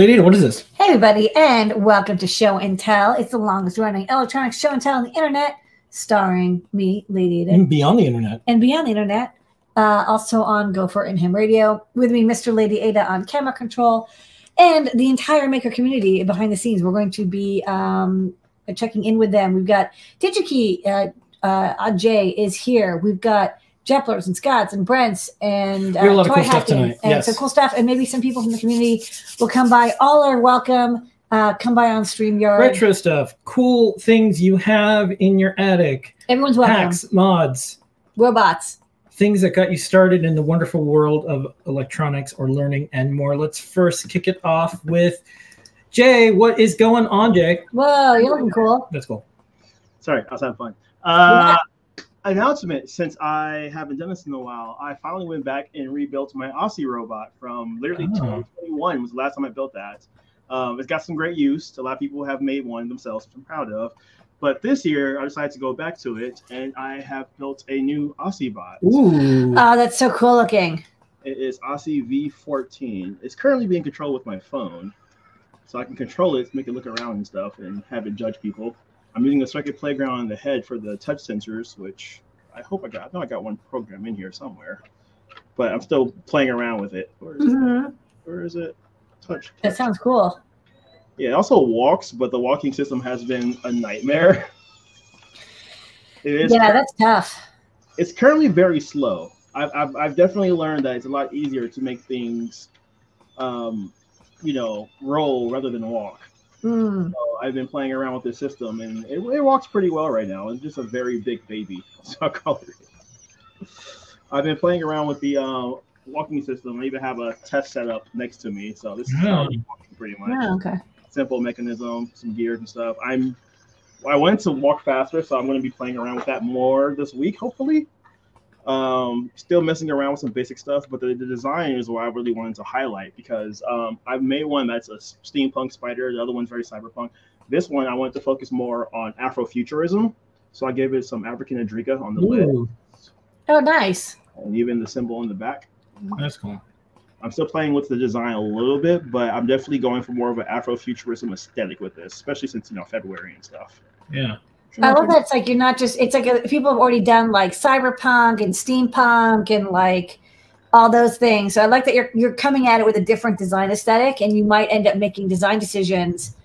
Lady, what is this? Hey, everybody, and welcome to Show and Tell. It's the longest running electronic show and tell on the internet, starring me, Lady Ada, And beyond the internet. and beyond the internet. Uh, also on Gopher and Ham Radio. With me, Mr. Lady Ada on camera control, and the entire maker community behind the scenes. We're going to be um, checking in with them. We've got DigiKey, uh, uh, Jay is here. We've got Jeplers and Scotts and Brents and uh, We have a lot of Toy cool stuff Hacking tonight, and yes. some cool stuff. And maybe some people from the community will come by. All are welcome. Uh, come by on StreamYard. Retro stuff, cool things you have in your attic, Everyone's welcome. hacks, mods, Robots. things that got you started in the wonderful world of electronics or learning and more. Let's first kick it off with Jay. What is going on, Jay? Whoa, you're looking cool. That's cool. Sorry, I was having fun. Uh, announcement since I haven't done this in a while, I finally went back and rebuilt my Aussie robot from literally Oh. 2021 was the last time I built that. Um, it's got some great use. A lot of people have made one themselves, which I'm proud of. But this year, I decided to go back to it, and I have built a new Aussie bot. Ooh. Oh, that's so cool looking. It is Aussie V14. It's currently being controlled with my phone, so I can control it, make it look around and stuff, and have it judge people. I'm using a circuit playground on the head for the touch sensors, which I hope I got. I know I got one program in here somewhere, but I'm still playing around with it. Where is it? Mhm. Where is it? Touch. That sounds cool. Yeah, it also walks, but the walking system has been a nightmare. It is. Yeah, that's tough. it's currently very slow. I've, I've, I've definitely learned that it's a lot easier to make things, um, you know, roll rather than walk. Mm. So I've been playing around with this system, and it, it walks pretty well right now. It's just a very big baby, so I call it. I've been playing around with the uh, walking system. I even have a test setup next to me, so this is how walking pretty much Yeah, okay. simple mechanism, some gears and stuff. I'm I wanted to walk faster, so I'm going to be playing around with that more this week, hopefully. Um, still messing around with some basic stuff, but the, the design is what I really wanted to highlight because um, I've made one that's a steampunk spider. The other one's very cyberpunk. This one I wanted to focus more on Afrofuturism, so I gave it some African Adinkra on the lid Oh, nice. and even the symbol on the back. That's cool. I'm still playing with the design a little bit, but I'm definitely going for more of an Afrofuturism aesthetic with this, especially since you know February and stuff. Yeah. I love that it's like you're not just, it's like a, people have already done like cyberpunk and steampunk and like all those things. So I like that you're you're coming at it with a different design aesthetic and you might end up making design decisions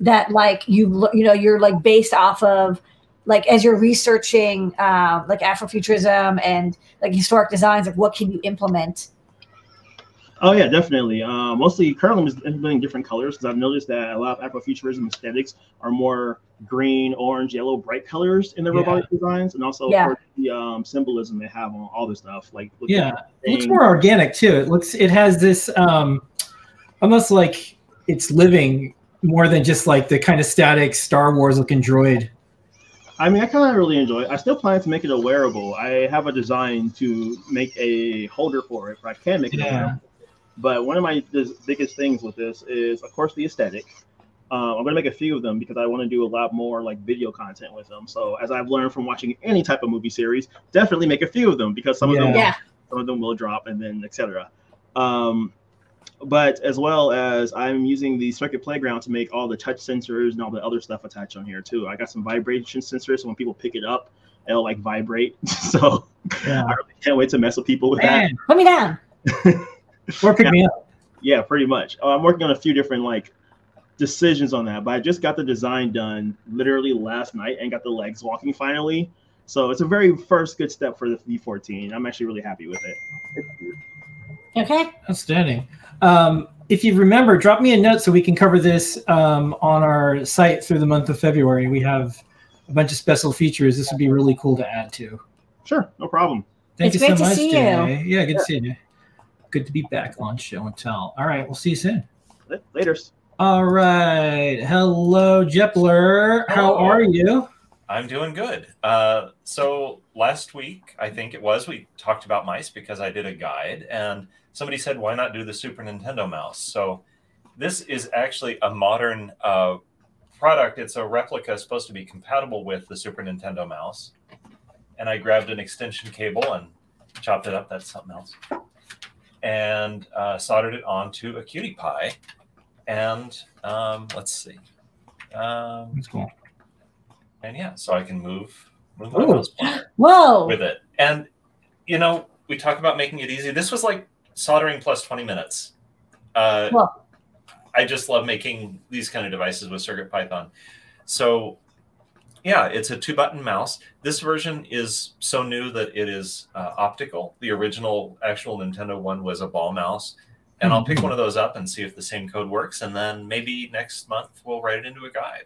that like you you know you're like based off of like as you're researching uh, like Afrofuturism and like historic designs like what can you implement Oh yeah, definitely. Uh, mostly currently I'm implementing different colors because I've noticed that a lot of Afrofuturism aesthetics are more green, orange, yellow, bright colors in their Yeah. robotic designs, and also Yeah. for the um, symbolism they have on all this stuff. Like Yeah. at It looks more organic too. It looks it has this um almost like it's living more than just like the kind of static Star Wars looking droid. I mean, I kind of really enjoy it. I still plan to make it a wearable. I have a design to make a holder for it, but I can make it a wearable. But one of my biggest things with this is, of course, the aesthetic. Uh, I'm going to make a few of them because I want to do a lot more like video content with them. So, as I've learned from watching any type of movie series, definitely make a few of them because some of them, Yeah. Yeah. some of them will drop and then etc. Um, but as well as I'm using the Circuit Playground to make all the touch sensors and all the other stuff attached on here too. I got some vibration sensors, so when people pick it up, it'll like vibrate. so Yeah. I really can't wait to mess with people with that. Man, put me down or pick me up. Yeah, pretty much. Uh, I'm working on a few different like decisions on that, but I just got the design done literally last night and got the legs walking finally. So it's a very first good step for the V14. I'm actually really happy with it. okay Outstanding. Um, if you remember, drop me a note so we can cover this um, on our site through the month of February. We have a bunch of special features. This would be really cool to add to. Sure, no problem. Thank It's you great so to much, see Jay. Yeah, good to see you. Good to be back on show and tell. All right, we'll see you soon. Later. All right. Hello, Jepler. How Hello. are you? I'm doing good. Uh, so last week, I think it was, we talked about mice because I did a guide, and somebody said, "Why not do the Super Nintendo mouse?" So this is actually a modern uh, product. It's a replica, supposed to be compatible with the Super Nintendo mouse. And I grabbed an extension cable and chopped it up. That's something else. And uh, soldered it onto a QT Py. and um, let's see. Um, That's cool. and yeah, so I can move move my mouse pointer Whoa. with it. And you know, we talk about making it easy. This was like soldering plus 20 minutes. Uh, Well- I just love making these kind of devices with Circuit Python. So yeah, it's a two button mouse. This version is so new that it is uh, optical. The original actual Nintendo one was a ball mouse. And I'll pick one of those up and see if the same code works. And then maybe next month we'll write it into a guide.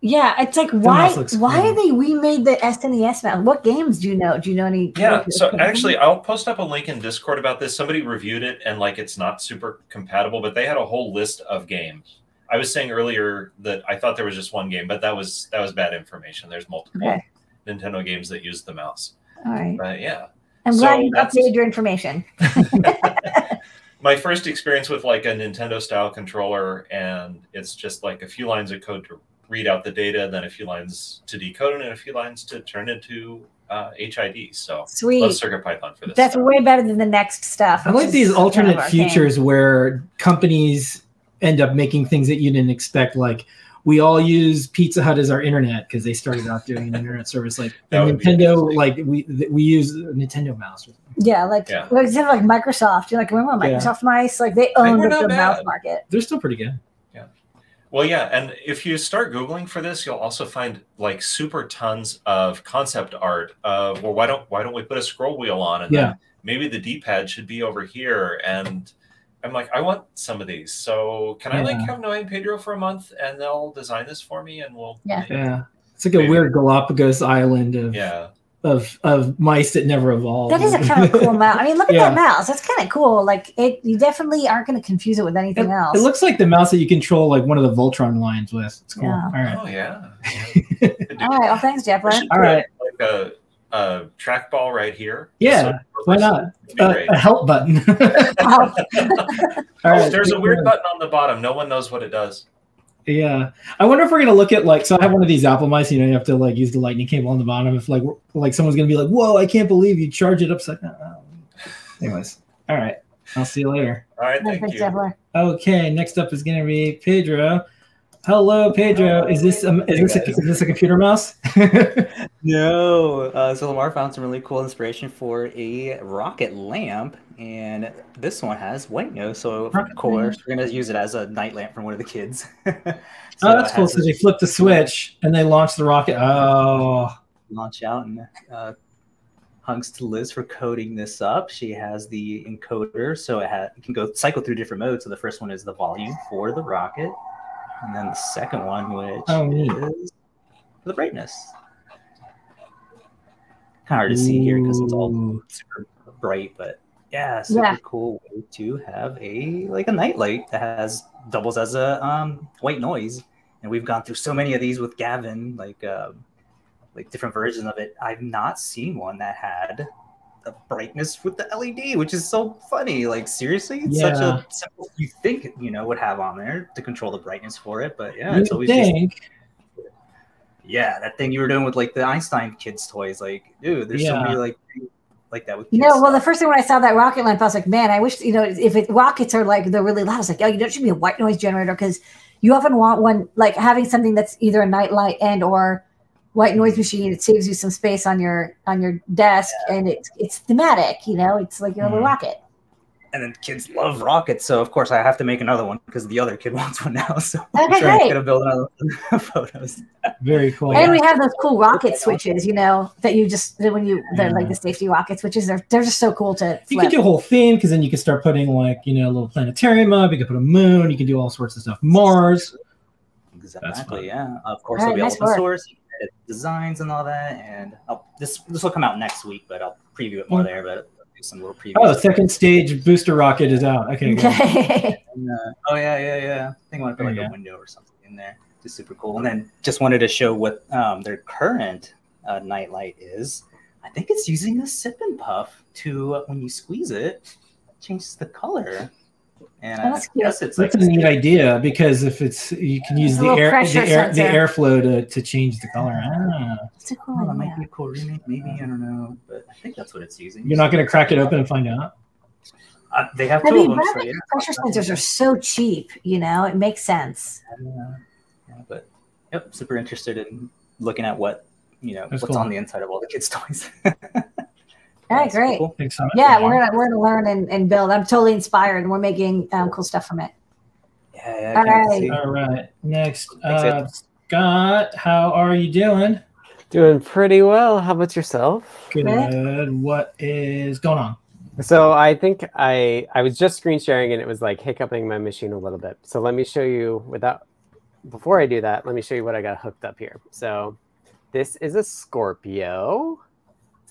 Yeah, it's like why mouse looks why cool. they remade the SNES mouse? What games do you know? Do you know any? Yeah. So games? actually, I'll post up a link in Discord about this. Somebody reviewed it and like it's not super compatible, but they had a whole list of games. I was saying earlier that I thought there was just one game, but that was that was bad information. There's multiple Okay. Nintendo games that use the mouse. all right. But yeah. I'm So glad you that's- updated your information. My first experience with like a Nintendo style controller, and it's just like a few lines of code to read out the data, then a few lines to decode it, and a few lines to turn into uh, HID. So sweet. love Sweet. CircuitPython for this. That's stuff. way better than the next stuff. I like is these kind of alternate arcane. futures where companies end up making things that you didn't expect. Like we all use Pizza Hut as our internet because they started out doing an internet service. Like That and Nintendo, like we we use Nintendo mouse. Yeah, like Yeah. well, instead of like Microsoft, you like remember Yeah. Microsoft mice? Like they own the, the mouse market. They're still pretty good. Yeah. Well, yeah, and if you start googling for this, you'll also find like super tons of concept art of well, why don't why don't we put a scroll wheel on and Yeah. then maybe the D-pad should be over here and I'm like, I want some of these. So can I like have Noe and Pedro for a month and they'll design this for me and we'll Yeah. Yeah, it's like a Maybe. weird Galapagos island of yeah. of of mice that never evolved. That is a kind of cool mouse. I mean, look at Yeah. that mouse. That's kind of cool. Like it, you definitely aren't going to confuse it with anything It, else. it looks like the mouse that you control like one of the Voltron lines with. It's cool. Yeah. All right. Oh yeah. All right. Well, thanks, Jeff. We should All put, right. Like a, a trackball right here. Yeah, So- Why not? It'd Uh, a help button. Oh, right. there's a weird button on the bottom. No one knows what it does. Yeah, I wonder if we're gonna look at like. So I have one of these Apple mice. You know, you have to like use the lightning cable on the bottom. If like like someone's gonna be like, "Whoa, I can't believe you charge it upside down." Oh. Anyways, all right. I'll see you later. All right, thank thanks, you. Jeff. Okay, next up is gonna be Pedro. Hello, Pedro. Is this um, is this a, is this a computer mouse? No. Uh, so Limor found some really cool inspiration for a rocket lamp, and this one has white nose. So Rocket of course we're gonna use it as a night lamp from one of the kids. so oh, that's cool. So they flip the switch and they launch the rocket. Oh, launch out and uh, hunks to Liz for coding this up. She has the encoder, so it, it can go cycle through different modes. So the first one is the volume for the rocket, and then the second one, which Oh, is for the brightness. Kind of hard to see here because it's all Ooh. super bright, but yeah, super Yeah. cool way to have a like a night light that has doubles as a um, white noise. And we've gone through so many of these with Gavin, like um, like different versions of it. I've not seen one that had the brightness with the LED, which is so funny. Like seriously, it's such a simple you think you know would have on there to control the brightness for it, but yeah, You it's always just yeah, that thing you were doing with like the Einstein kids toys. Like, dude, there's so Yeah. many like like that with kids. No, well, the first thing when I saw that rocket lamp, I was like, man, I wish you know if it rockets are like they're really loud. I was like, oh, you don't should be a white noise generator because you often want one like having something that's either a night light and or white noise machine. It saves you some space on your on your desk and it's it's thematic. You know, it's like a little Mhm. rocket. and then kids love rockets, so of course I have to make another one because the other kid wants one now. So Okay, I'm trying great. to build another photos. Very cool. And we have those cool rocket switches, you know, that you just that when you they're like the safety rocket switches. They're they're just so cool to You flip. could do a whole theme because then you could start putting like you know a little planetarium up. You could put a moon. You can do all sorts of stuff. Mars. Exactly. Yeah. Of course, All it'll be nice open work. source. You can edit designs and all that, and I'll, this this will come out next week, but I'll preview it more Mm. there. But I'll do some little previews. Oh, second stage booster rocket is out. Okay. Okay. And, uh, oh yeah, yeah, yeah. I think I want to put like you a go. window or something in there. Just super cool. And then just wanted to show what um, their current uh, nightlight is. I think it's using a sip and puff to uh, when you squeeze it, changes the color. And Oh, I that's cute. guess it's That's like a neat idea because if it's you can use the air the air the airflow to, to change the color. Ah. It's a cool Oh, that might be a cool remake, maybe. I don't know, but I think that's what it's using. You're not going to crack it open and find out. Uh, they have I two mean, of them. So, rapid yeah. pressure sensors are so cheap. You know, it makes sense. Uh, yeah, but yep, super interested in looking at what you know That's what's cool. on the inside of all the kids' toys. All right, That's great. cool. Thanks so much. Yeah, we're gonna we're gonna learn and, and build. I'm totally inspired, and we're making um, cool stuff from it. Yeah, yeah, I All can't wait to right. see. All right. Next, Thanks, uh, Scott, how are you doing? Doing pretty well. How about yourself? Good. What is going on? So I think I I was just screen sharing and it was like hiccuping my machine a little bit. So let me show you without before I do that, let me show you what I got hooked up here. So this is a Scorpio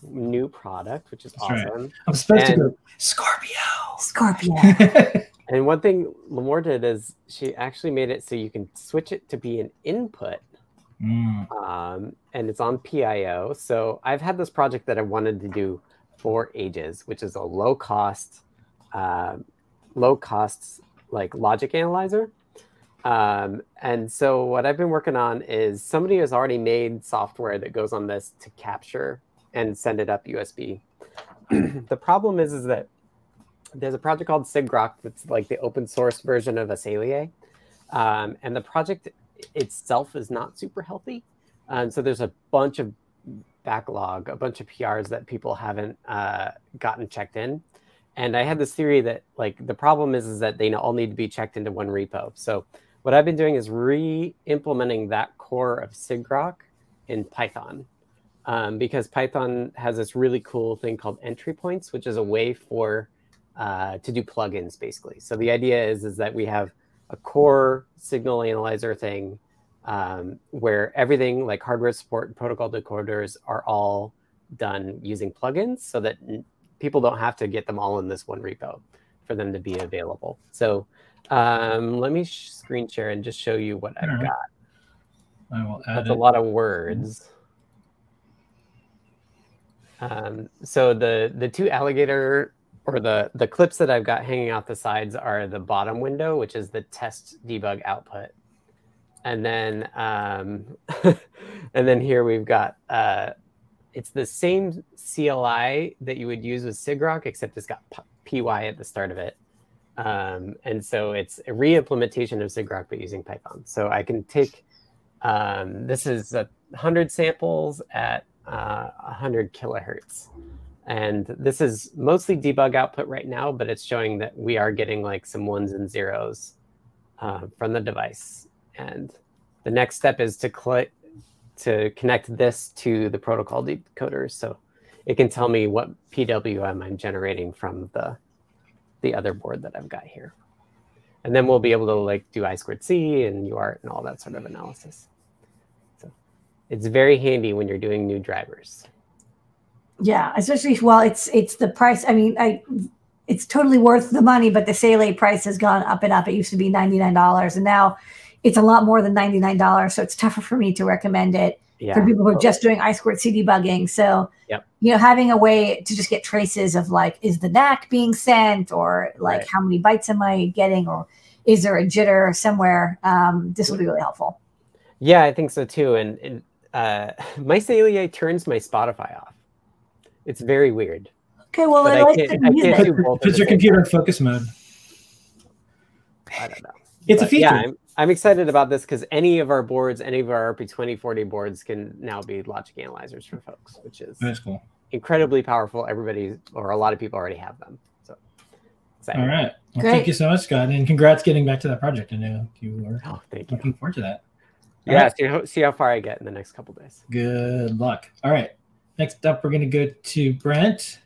new product, which is That's right. awesome. I'm supposed to go Scorpio. Scorpio. And one thing Limor did is she actually made it so you can switch it to be an input Mm, um, and it's on PIO. So I've had this project that I wanted to do for ages, which is a low cost, uh, low cost like logic analyzer. Um, and so what I've been working on is somebody has already made software that goes on this to capture and send it up USB. the problem is, is that there's a project called sigrok that's like the open source version of a Saleae. Um, and the project itself is not super healthy. Um, so there's a bunch of backlog, a bunch of PRs that people haven't uh, gotten checked in. And I had this theory that like the problem is is that they all need to be checked into one repo. So what I've been doing is re-implementing that core of sigrok in Python. Um, because Python has this really cool thing called entry points, which is a way for uh, to do plugins basically. So the idea is is that we have a core signal analyzer thing um, where everything like hardware support and protocol decoders are all done using plugins so that n- people don't have to get them all in this one repo for them to be available. So um, let me sh- screen share and just show you what I've Alright. got. I will add That's it. a lot of words. Um, so the the two alligator or the the clips that I've got hanging off the sides are the bottom window, which is the test debug output, and then um, and then here we've got uh, it's the same CLI that you would use with SIGROK, except it's got PY at the start of it. Um, and so it's a re-implementation of SIGROK, but using Python. So I can take um, this is a hundred samples at uh, 100 kilohertz. And this is mostly debug output right now, but it's showing that we are getting like some ones and zeros uh, from the device. And the next step is to click to connect this to the protocol decoder. so it can tell me what PWM I'm generating from the the other board that I've got here. And then we'll be able to like do I squared C and UART and all that sort of analysis. It's very handy when you're doing new drivers. Yeah, especially well, it's it's the price. I mean, I it's totally worth the money, but the Saleae price has gone up and up. It used to be ninety nine dollars, and now it's a lot more than ninety nine dollars. So it's tougher for me to recommend it Yeah. for people who are just doing I squared C debugging. So Yep. you know, having a way to just get traces of like, is the NACK being sent, or like Right. how many bytes am I getting, or is there a jitter somewhere? Um, this would be really helpful. Yeah, I think so too. And, and uh, my Saleae turns my Spotify off. It's very weird. Okay, well, But I I like can't- the I music. can't do both at your computer in focus mode. I don't know. It's a feature. Yeah, I'm, I'm excited about this because any of our boards, any of our RP 2040 boards can now be logic analyzers for folks, which is That's cool. incredibly powerful. Everybody or a lot of people already have them. So excited. All right. Well, Great. thank you so much, Scott, and congrats getting back to that project. I know you were Oh, thank you. looking forward to that. All Yeah, right. see, how, see how far I get in the next couple days. Good luck. All right. Next up, we're going to go to Brent.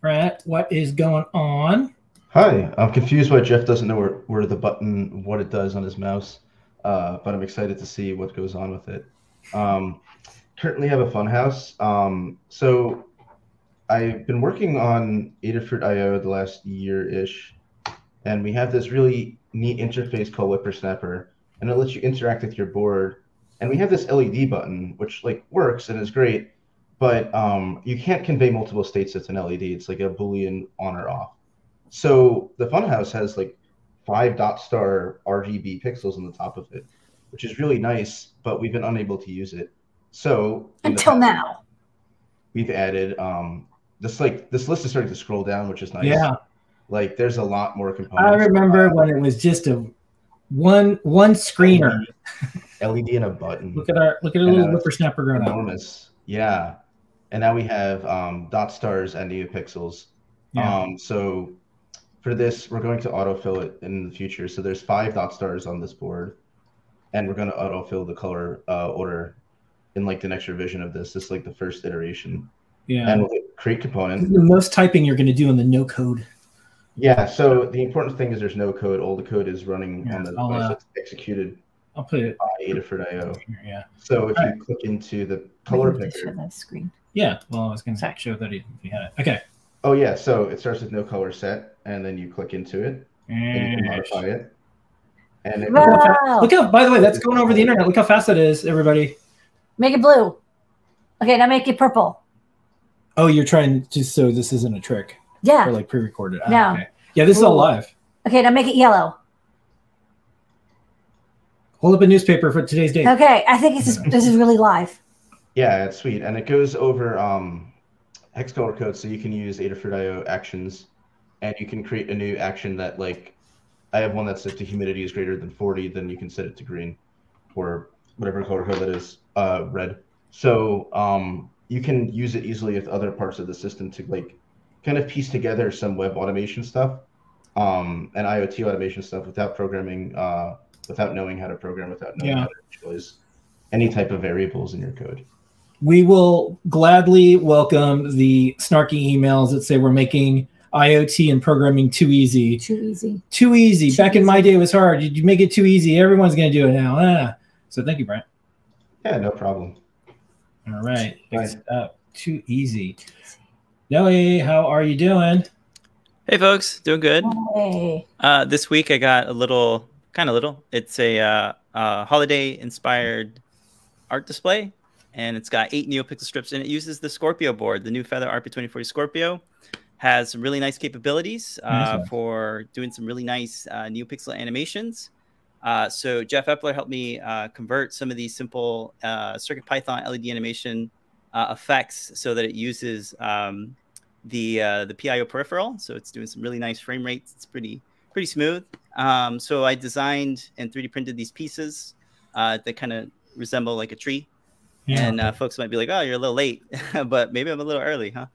Brent, what is going on? Hi, I'm confused why Jeff doesn't know where, where the button, what it does on his mouse, uh, but I'm excited to see what goes on with it. Um, currently have a Funhouse. Um, so I've been working on Adafruit IO the last year-ish, and we have this really neat interface called WipperSnapper, and it lets you interact with your board. And we have this LED button, which like works and is great, but um, you can't convey multiple states with an LED. It's like a Boolean on or off. So the Funhouse has like five dot star RGB pixels on the top of it, which is really nice, but we've been unable to use it. So Until past, now. we've added um, this like this list is starting to scroll down, which is nice. Yeah. Like there's a lot more components. I remember when it was just a one one screener. LED and a button. Look at our look at our And, little WipperSnapper grown up. enormous. Yeah. And now we have um, dot stars and neopixels. Yeah. Um, so for this, we're going to autofill it in the future. So there's five dot stars on this board, and we're going to autofill the color uh, order in like the next revision of this. This is like the first iteration, yeah. and we'll create component. the most typing you're going to do in the no code. Yeah. So the important thing is there's no code. All the code is running Yeah, on the I'll, device uh, that's executed I'll put it by Adafruit.io. here. Yeah. So if Alright. you click into the color I picker, show that screen. Yeah. Well, I was going to Sorry. show that he, he had it. Okay. oh yeah, so it starts with no color set, and then you click into it, and you can modify it. And it, Look how, fa- Wow. look how, by the way, that's going over the internet. Look how fast that is, everybody. Make it blue. Okay, now make it purple. Oh, you're trying to, so this isn't a trick Yeah. or like pre recorded. Ah, No. Okay. Yeah, this is all live. Okay, now make it yellow. Hold up a newspaper for today's date. Okay, I think this is this is really live. yeah, it's sweet, and it goes over um, hex color code, so you can use Adafruit.io actions, and you can create a new action that like, I have one that's if the humidity is greater than 40, then you can set it to green, or whatever color code that is, uh, red. So um, you can use it easily with other parts of the system to like, kind of piece together some web automation stuff, um, and IoT automation stuff without programming, uh, without knowing how to program, without knowing Yeah. how to initialize any type of variables in your code. We will gladly welcome the snarky emails that say we're making IoT and programming too easy. Too easy. Too easy. Too Back in my day, it was hard. Did you make it too easy? Everyone's going to do it now. Ah. So thank you, Brent. Yeah, no problem. All right. Right. Next up, too easy. Nelly, how are you doing? Hey folks, doing good. Hey. Uh, this week I got a little, kind of little. It's a uh, uh, holiday-inspired art display, and it's got eight NeoPixel strips, and it uses the Scorpio board, the new Feather RP2040 Scorpio. Has some really nice capabilities uh, Nice. for doing some really nice uh, NeoPixel animations. Uh, so Jeff Epler helped me uh, convert some of these simple uh, CircuitPython LED animation uh, effects so that it uses um, the uh, the PIO peripheral. So it's doing some really nice frame rates. It's pretty pretty smooth. Um, so I designed and 3D printed these pieces uh, that kind of resemble like a tree. And uh, folks might be like, "Oh, you're a little late," but maybe I'm a little early, huh?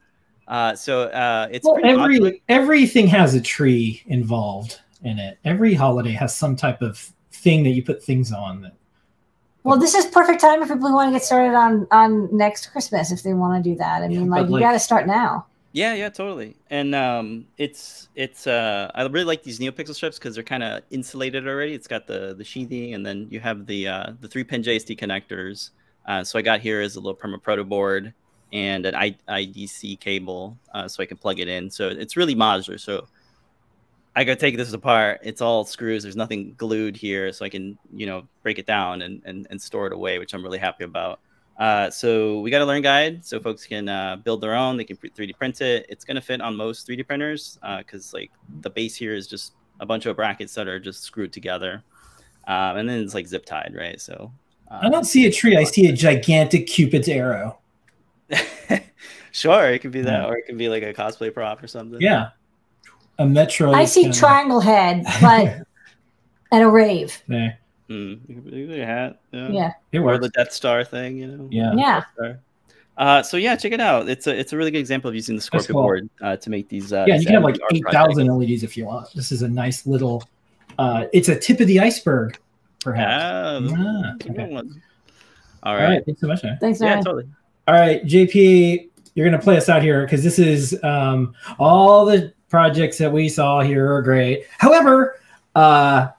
Uh, so uh, it's well, every modular. everything has a tree involved in it. Every holiday has some type of thing that you put things on. That Well, this is perfect time if people want to get started on on next Christmas if they want to do that. I mean, but like you got to start now. Yeah, yeah, totally. And um, it's it's uh, I really like these NeoPixel strips because they're kind of insulated already. It's got the the sheathing, and then you have the uh, the three pin JST connectors. Uh, so I got here is a little perma proto board and an I- IDC cable, uh, so I can plug it in. So it's really modular. So I gotta take this apart. It's all screws. There's nothing glued here, so I can you know break it down and and, and store it away, which I'm really happy about. Uh, so we got a learn guide so folks can uh, build their own. They can 3D print it. It's going to fit on most 3D printers because like the base here is just a bunch of brackets that are just screwed together. Um, and then it's like zip tied, right? So uh, I don't see a tree. I see a gigantic Cupid's arrow. sure, it could be that, or it could be like a cosplay prop or something. Yeah, a Metro. I see kinda- Triangle Head, but at a rave. Yeah. Hmm. It could be like a hat. Yeah. Yeah. It Or works. the Death Star thing, you know? Yeah. Yeah. Uh, so yeah, check it out. It's a it's a really good example of using the Scorpio cool. board uh, to make these. Uh, yeah, you can have like art eight projects. thousand LEDs if you want. This is a nice little. Uh, it's a tip of the iceberg, perhaps. Ah, Ah, that's a good okay. one. All All right. right, thanks so much. man. Thanks, Yeah, Ryan. totally. All right, JP, you're gonna play us out here because this is um, all the projects that we saw here are great. However, uh,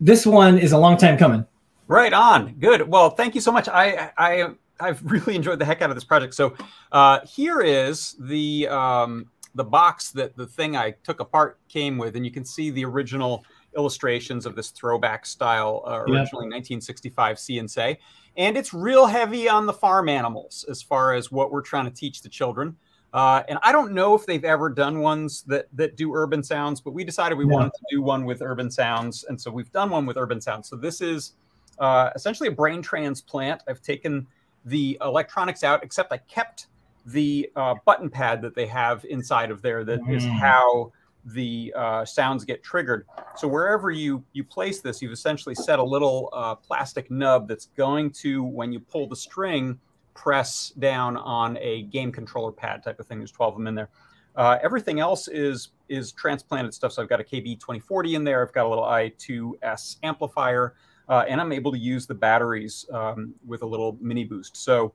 this one is a long time coming. Right on. Good. Well, thank you so much. I I I've really enjoyed the heck out of this project. So uh, here is the um, the box that the thing I took apart came with, and you can see the original illustrations of this throwback style, uh, originally 1965 See 'n Say. And it's real heavy on the farm animals as far as what we're trying to teach the children. Uh, and I don't know if they've ever done ones that that do urban sounds, but we decided we Yeah. wanted to do one with urban sounds, and so we've done one with urban sounds. So this is uh, essentially a brain transplant. I've taken the electronics out, except I kept the uh, button pad that they have inside of there. That is Mm. how the uh, sounds get triggered. So wherever you you place this, you've essentially set a little uh, plastic nub that's going to, when you pull the string, press down on a game controller pad type of thing. There's 12 of them in there. Uh, everything else is is transplanted stuff. So I've got a KB 2040 in there. I've got a little i2S amplifier, uh, and I'm able to use the batteries um, with a little mini boost. So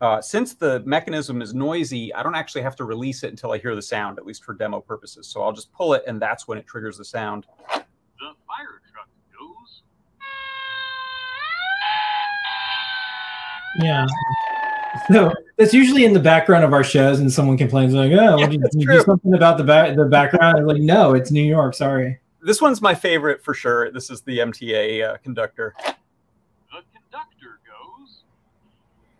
uh, since the mechanism is noisy, I don't actually have to release it until I hear the sound, at least for demo purposes. So I'll just pull it, and that's when it triggers the sound. The fire truck goes. Yeah. So that's usually in the background of our shows, and someone complains like, "Oh, Yeah, did that's you do something about the back the background?" I'm like, "No, it's New York. Sorry." This one's my favorite for sure. This is the MTA uh, conductor. The conductor goes.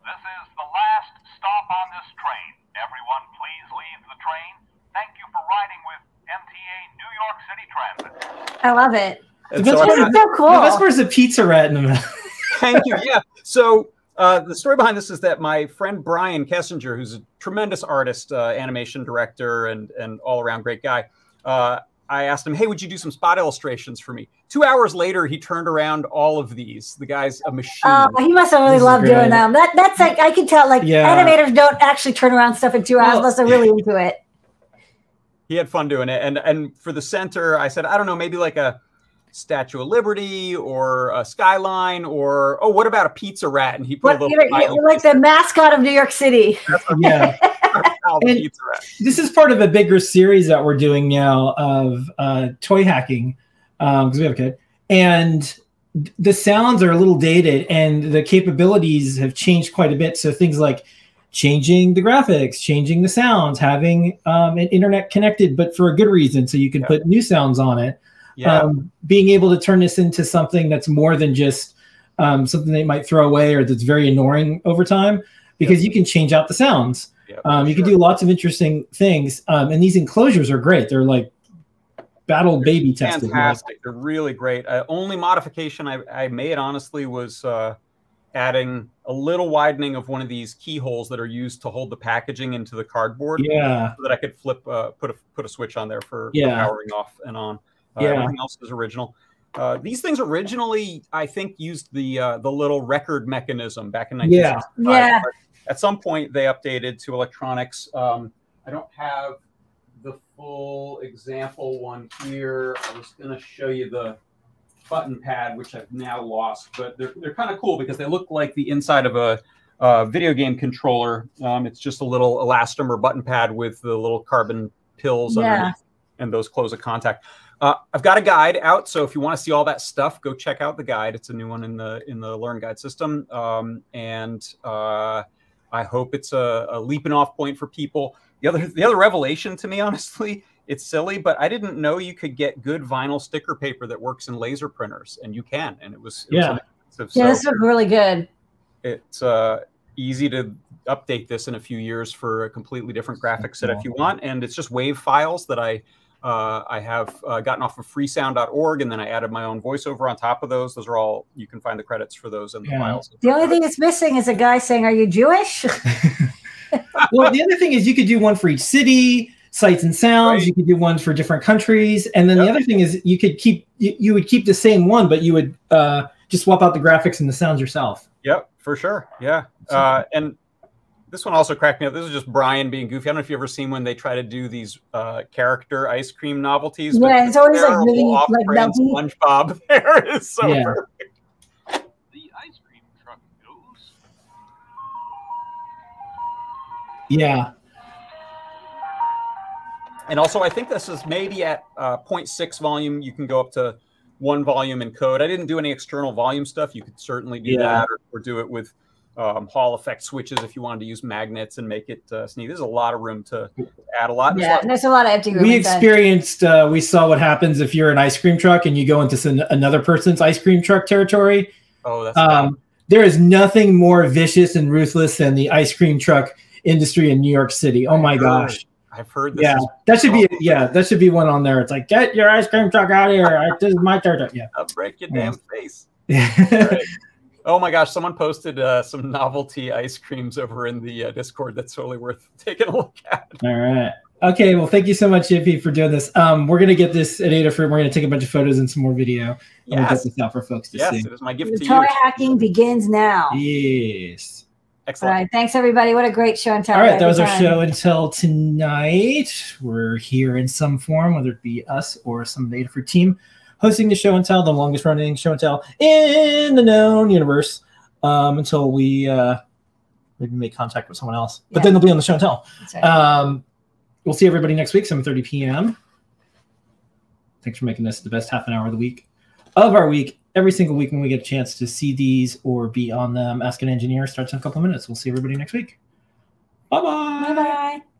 This is the last stop on this train. Everyone, please leave the train. Thank you for riding with MTA New York City Transit. I love it. The And best so part got- It's so cool. The best part is a pizza rat in the middle. Thank you. Yeah. So uh, the story behind this is that my friend Brian Kesinger, who's a tremendous artist, uh, animation director, and and all around great guy, uh, I asked him, "Hey, would you do some spot illustrations for me?" Two hours later, he turned around all of these. The guy's a machine. Oh, he must have really This loved doing them. That that's like I can tell. Like Yeah. animators don't actually turn around stuff in two hours Well- unless they're really into it. he had fun doing it. And and for the center, I said, I don't know, maybe like a Statue of Liberty or a skyline or oh, what about a pizza rat? And he put What, a little you're, you're like the mascot of New York City. yeah. on the and- pizza rat. this is part of a bigger series that we're doing now of uh, toy hacking because we have a kid and the sounds are a little dated and the capabilities have changed quite a bit so things like changing the graphics changing the sounds having um, an internet connected but for a good reason so you can Yeah. put new sounds on it Yeah. um, being able to turn this into something that's more than just um, something they might throw away or that's very annoying over time because you can change out the sounds yeah, um, you sure. can do lots of interesting things, um, and these enclosures are great. They're like battle baby tested. fantastic. They're really great. Uh, only modification I, I made, honestly, was uh, adding a little widening of one of these keyholes that are used to hold the packaging into the cardboard, Yeah, so that I could flip, uh, put a put a switch on there for, for powering off and on. Uh, Yeah. Everything else is original. Uh, these things originally, I think, used the uh, the little record mechanism back in Yeah. 1965. Yeah. but At some point, they updated to electronics. Um, I don't have the full example one here. I was going to show you the button pad, which I've now lost, but they're, they're kind of cool because they look like the inside of a, uh video game controller. Um, it's just a little elastomer button pad with the little carbon pills Yeah. underneath and those close a contact. Uh, I've got a guide out, so if you want to see all that stuff, go check out the guide. It's a new one in the in the Learn Guide system, um, and uh, I hope it's a, a leaping off point for people. The other the other revelation to me, honestly, it's silly, but I didn't know you could get good vinyl sticker paper that works in laser printers, and you can. And it was, it was Yeah. inexpensive. Yeah, So this looks really good. it's uh, easy to update this in a few years for a completely different graphic set if you want. And it's just wave files that I uh, I have uh, gotten off of freesound.org, and then I added my own voiceover on top of those. Those are all you can find the credits for those in the Yeah. files. The only thing that's missing is a guy saying, "Are you Jewish?" well, the other thing is you could do one for each city, sights and sounds. Right. You could do ones for different countries, and then the other thing is you could keep you, you would keep the same one, but you would uh, just swap out the graphics and the sounds yourself. Yep, for sure. Yeah. Uh, and this one also cracked me up. This is just Brian being goofy. I don't know if you've ever seen when they try to do these uh, character ice cream novelties. but Yeah, it's always, like, terrible really, like, off-brand melty. SpongeBob there is so Yeah. perfect. The ice cream truck goes. Yeah, And also, I think this is maybe at uh, 0.6 volume. You can go up to one volume in code. I didn't do any external volume stuff. You could certainly do Yeah. that or, or do it with um, Hall effect switches if you wanted to use magnets and make it uh, sneak. There's a lot of room to add a lot. There's a yeah, lot- there's a lot of empty room. we experienced. Uh, we saw what happens if you're an ice cream truck and you go into some, another person's ice cream truck territory. oh, that's Um, there is nothing more vicious and ruthless than the ice cream truck industry in New York City. Oh my I've gosh. heard- I've heard this. Yeah, that should be yeah, that should be one on there. It's like get your ice cream truck out of here. This is my territory. Yeah. I'll break your Yeah. damn face. Yeah. Right. Oh my gosh, someone posted uh, some novelty ice creams over in the uh, Discord. That's totally worth taking a look at. All right. Okay, well, thank you so much, JP, for doing this. Um, we're gonna get this at Adafruit. We're gonna take a bunch of photos and some more video. And we'll get this out for folks to Yes, see. it is my gift The to toy you. hacking begins now. Yes. Excellent. right. Thanks, everybody. What a great show and tell. All right, that every was our time. show until tonight. We're here in some form, whether it be us or some Adafruit team, hosting the show and tell, the longest running show and tell in the known universe, um, until we uh, maybe make contact with someone else. But Yeah. then they'll be on the show and tell. Right. Um, we'll see everybody next week, 7.30 p.m. Thanks for making this the best half an hour of the week of our week. Every single week when we get a chance to see these or be on them, Ask an Engineer starts in a couple of minutes. We'll see everybody next week. Bye-bye. Bye bye.